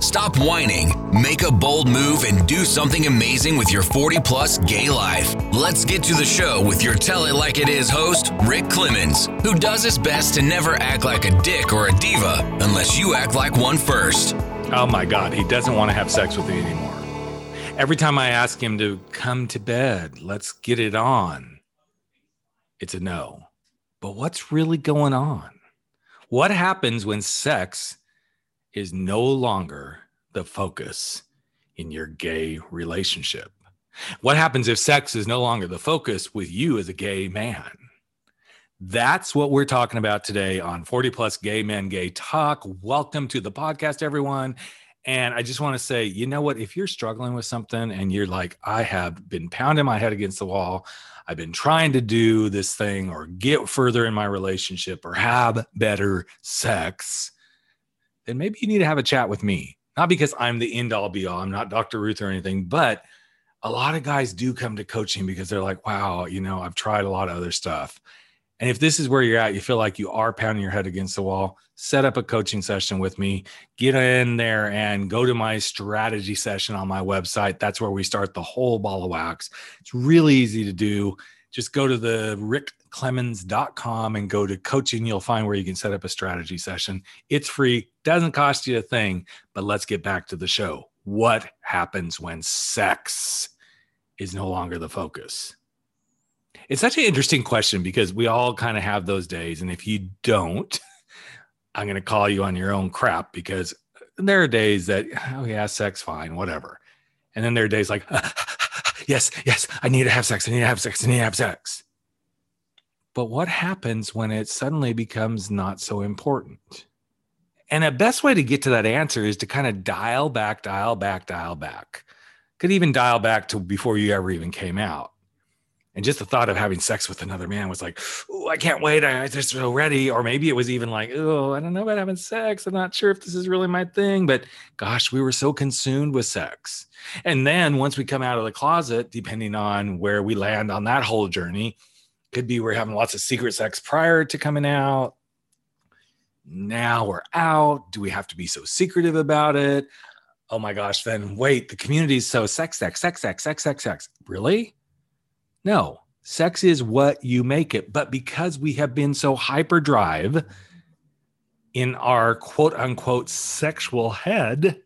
stop whining, make a bold move, and do something amazing with your 40 plus gay life. Let's get to the show with your Tell It Like It Is host, Rick Clemens, who does his best to never act like a dick or a diva unless you act like one first. Oh my God, he doesn't want to have sex with me anymore. Every time I ask him to come to bed, let's get it on, it's a no. But what's really going on? What happens when sex is no longer the focus in your gay relationship? What happens if sex is no longer the focus with you as a gay man? That's what we're talking about today on 40 Plus Gay Men Gay Talk. Welcome to the podcast, everyone. And I just want to say, you know what? If you're struggling with something and you're like, I have been pounding my head against the wall, I've been trying to do this thing or get further in my relationship or have better sex, then maybe you need to have a chat with me. Not because I'm the end all be all, I'm not Dr. Ruth or anything, but a lot of guys do come to coaching because they're like, wow, you know, I've tried a lot of other stuff. And if this is where you're at, you feel like you are pounding your head against the wall, set up a coaching session with me, get in there and go to my strategy session on my website. That's where we start the whole ball of wax. It's really easy to do. Just go to the rickclemens.com and go to coaching. You'll find where you can set up a strategy session. It's free, doesn't cost you a thing. But let's get back to the show. What happens when sex is no longer the focus? It's such an interesting question because we all kind of have those days. And if you don't, I'm going to call you on your own crap because there are days that, oh, yeah, sex, fine, whatever. And then there are days like, yes, yes, I need to have sex. I need to have sex. I need to have sex. But what happens when it suddenly becomes not so important? And the best way to get to that answer is to kind of dial back, dial back, dial back. Could even dial back to before you ever even came out. And just the thought of having sex with another man was like, oh, I can't wait. I, just so ready. Or maybe it was even like, oh, I don't know about having sex. I'm not sure if this is really my thing. But gosh, we were so consumed with sex. And then once we come out of the closet, depending on where we land on that whole journey, could be we're having lots of secret sex prior to coming out. Now we're out. Do we have to be so secretive about it? Oh my gosh, then wait, the community is so sex, sex, sex, sex, sex, sex, sex. Really? No, sex is what you make it. But because we have been so hyperdrive in our quote unquote sexual head,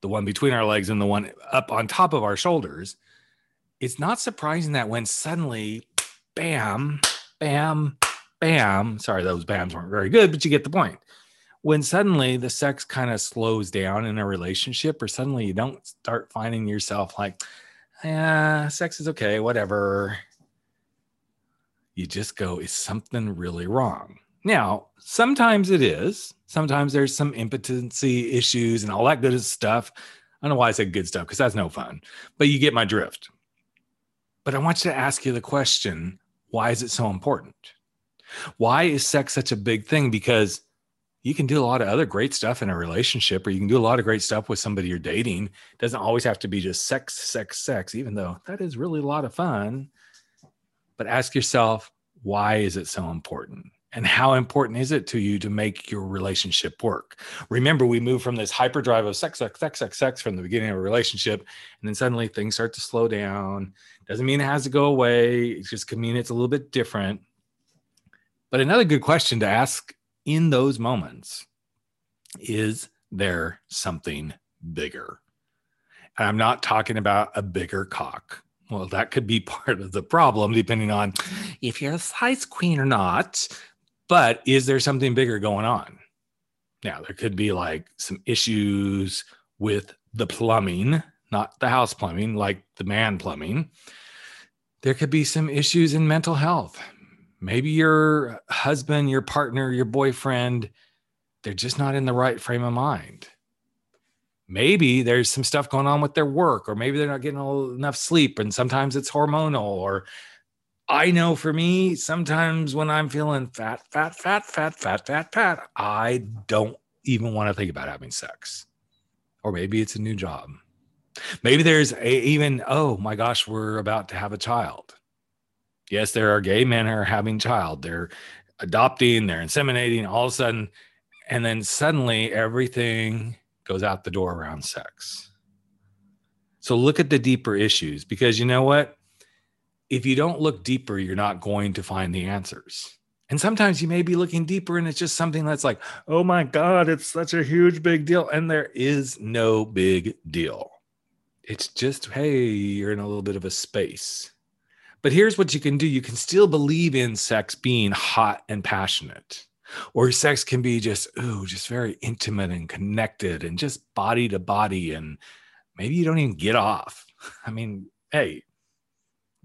the one between our legs and the one up on top of our shoulders, it's not surprising that when suddenly, bam, bam, bam, sorry, those bams weren't very good, but you get the point. When suddenly the sex kind of slows down in a relationship, or suddenly you don't start finding yourself like, yeah, sex is okay, whatever. You just go, is something really wrong? Now, sometimes it is. Sometimes there's some impotency issues and all that good stuff. I don't know why I said good stuff because that's no fun, but you get my drift. But I want you to ask you the question why is it so important? Why is sex such a big thing? Because you can do a lot of other great stuff in a relationship or you can do a lot of great stuff with somebody you're dating it doesn't always have to be just sex sex sex even though that is really a lot of fun but ask yourself why is it so important and how important is it to you to make your relationship work remember we move from this hyperdrive of sex sex sex sex sex from the beginning of a relationship and then suddenly things start to slow down doesn't mean it has to go away it just can mean it's a little bit different but another good question to ask in those moments is there something bigger? And I'm not talking about a bigger cock. Well, that could be part of the problem, depending on if you're a size queen or not. But is there something bigger going on? Now, there could be like some issues with the plumbing, not the house plumbing, like the man plumbing. There could be some issues in mental health maybe your husband, your partner, your boyfriend, they're just not in the right frame of mind. Maybe there's some stuff going on with their work, or maybe they're not getting enough sleep, and sometimes it's hormonal. Or I know for me, sometimes when I'm feeling fat, fat, fat, fat, fat, fat, fat, I don't even want to think about having sex. Or maybe it's a new job. Maybe there's a, even, oh my gosh, we're about to have a child. Yes, there are gay men who are having child. They're adopting, they're inseminating, all of a sudden, and then suddenly everything goes out the door around sex. So look at the deeper issues because you know what? If you don't look deeper, you're not going to find the answers. And sometimes you may be looking deeper and it's just something that's like, oh my God, it's such a huge big deal. And there is no big deal. It's just, hey, you're in a little bit of a space. But here's what you can do you can still believe in sex being hot and passionate, or sex can be just, ooh, just very intimate and connected and just body to body. And maybe you don't even get off. I mean, hey,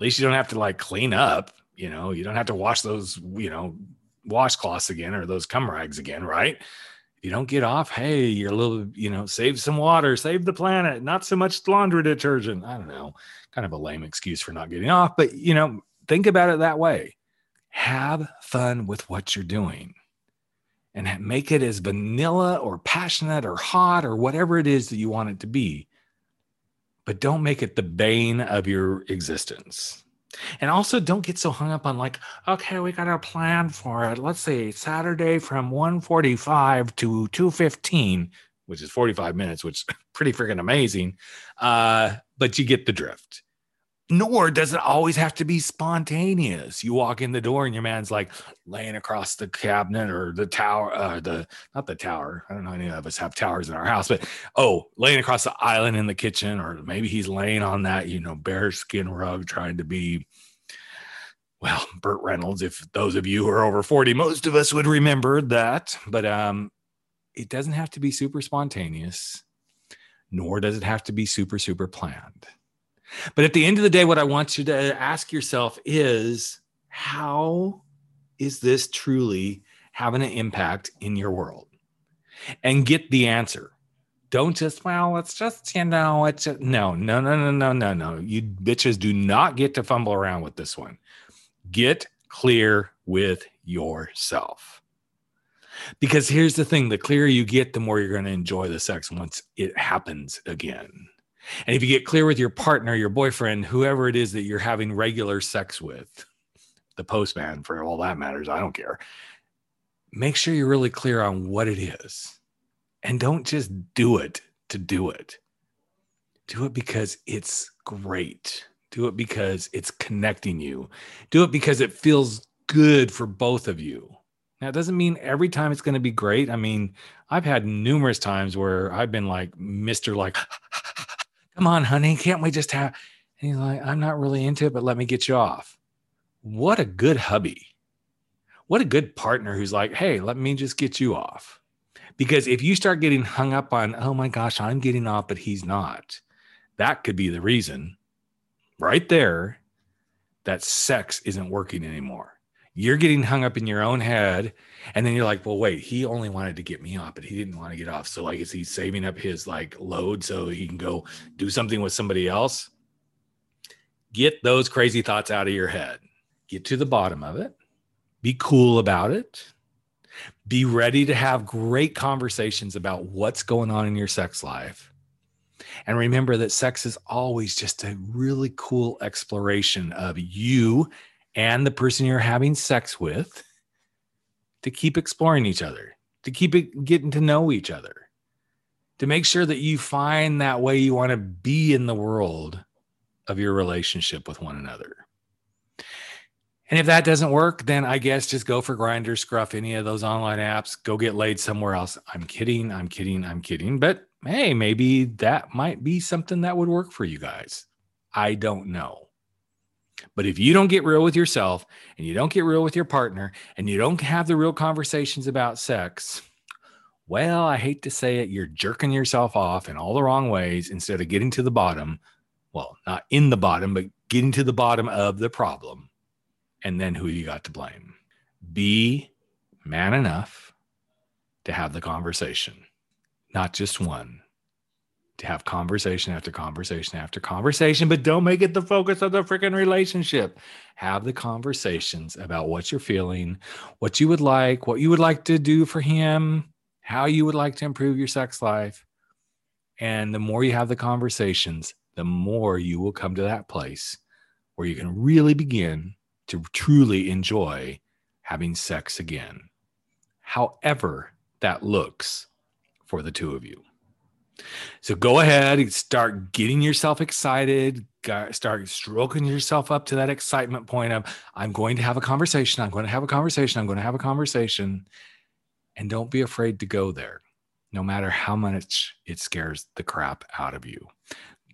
least you don't have to like clean up you know, you don't have to wash those, you know, washcloths again or those cum rags again, right? You don't get off. Hey, you're a little, you know, save some water, save the planet, not so much laundry detergent. I don't know, kind of a lame excuse for not getting off, but you know, think about it that way. Have fun with what you're doing and make it as vanilla or passionate or hot or whatever it is that you want it to be. But don't make it the bane of your existence. And also don't get so hung up on like, okay, we got a plan for it. Let's see, Saturday from 145 to 215, which is 45 minutes, which is pretty freaking amazing. Uh, but you get the drift nor does it always have to be spontaneous. You walk in the door and your man's like laying across the cabinet or the tower, uh, the not the tower. I don't know any of us have towers in our house, but oh, laying across the island in the kitchen, or maybe he's laying on that, you know, bear skin rug trying to be well, Burt Reynolds, if those of you who are over 40, most of us would remember that. But um, it doesn't have to be super spontaneous, nor does it have to be super, super planned. But at the end of the day, what I want you to ask yourself is how is this truly having an impact in your world? And get the answer. Don't just, well, it's just, you know, it's a, no, no, no, no, no, no, no. You bitches do not get to fumble around with this one. Get clear with yourself. Because here's the thing the clearer you get, the more you're going to enjoy the sex once it happens again. And if you get clear with your partner, your boyfriend, whoever it is that you're having regular sex with, the postman for all that matters, I don't care. Make sure you're really clear on what it is. And don't just do it to do it. Do it because it's great. Do it because it's connecting you. Do it because it feels good for both of you. Now, it doesn't mean every time it's going to be great. I mean, I've had numerous times where I've been like Mr. like come on, honey, can't we just have? And he's like, I'm not really into it, but let me get you off. What a good hubby. What a good partner who's like, hey, let me just get you off. Because if you start getting hung up on, oh my gosh, I'm getting off, but he's not, that could be the reason right there that sex isn't working anymore. You're getting hung up in your own head and then you're like, well, wait, he only wanted to get me off, but he didn't want to get off. So like, is he saving up his like load so he can go do something with somebody else? Get those crazy thoughts out of your head. Get to the bottom of it. Be cool about it. Be ready to have great conversations about what's going on in your sex life. And remember that sex is always just a really cool exploration of you and the person you're having sex with to keep exploring each other, to keep it, getting to know each other, to make sure that you find that way you want to be in the world of your relationship with one another. And if that doesn't work, then I guess just go for Grindr, Scruff, any of those online apps, go get laid somewhere else. I'm kidding, I'm kidding, I'm kidding. But hey, maybe that might be something that would work for you guys. I don't know. But if you don't get real with yourself and you don't get real with your partner and you don't have the real conversations about sex, well, I hate to say it, you're jerking yourself off in all the wrong ways instead of getting to the bottom. Well, not in the bottom, but getting to the bottom of the problem. And then who you got to blame? Be man enough to have the conversation, not just one, have conversation after conversation after conversation, but don't make it the focus of the freaking relationship. Have the conversations about what you're feeling, what you would like, what you would like to do for him, how you would like to improve your sex life. And the more you have the conversations, the more you will come to that place where you can really begin to truly enjoy having sex again, however that looks for the two of you. So go ahead and start getting yourself excited. Start stroking yourself up to that excitement point of, I'm going to have a conversation. I'm going to have a conversation. I'm going to have a conversation. And don't be afraid to go there, no matter how much it scares the crap out of you.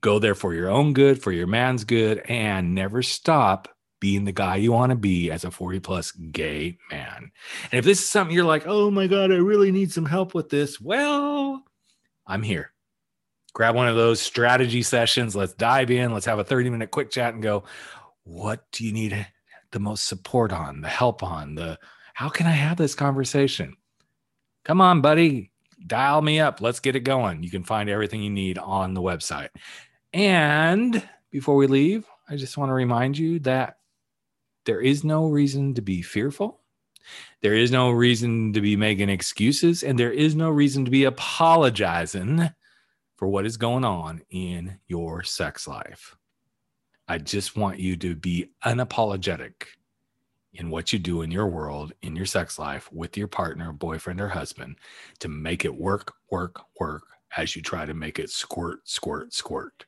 Go there for your own good, for your man's good, and never stop being the guy you want to be as a 40 plus gay man. And if this is something you're like, oh my God, I really need some help with this, well, I'm here. Grab one of those strategy sessions. Let's dive in. Let's have a 30 minute quick chat and go, what do you need the most support on, the help on, the how can I have this conversation? Come on, buddy, dial me up. Let's get it going. You can find everything you need on the website. And before we leave, I just want to remind you that there is no reason to be fearful. There is no reason to be making excuses, and there is no reason to be apologizing for what is going on in your sex life. I just want you to be unapologetic in what you do in your world, in your sex life with your partner, boyfriend, or husband to make it work, work, work as you try to make it squirt, squirt, squirt.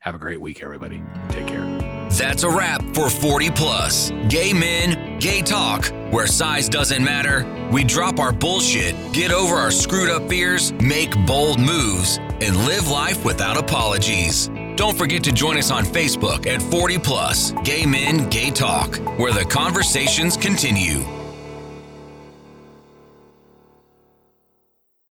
Have a great week, everybody. Take care. That's a wrap for 40 Plus. Gay men, gay talk, where size doesn't matter. We drop our bullshit, get over our screwed up fears, make bold moves, and live life without apologies. Don't forget to join us on Facebook at 40 Plus Gay Men, Gay Talk, where the conversations continue.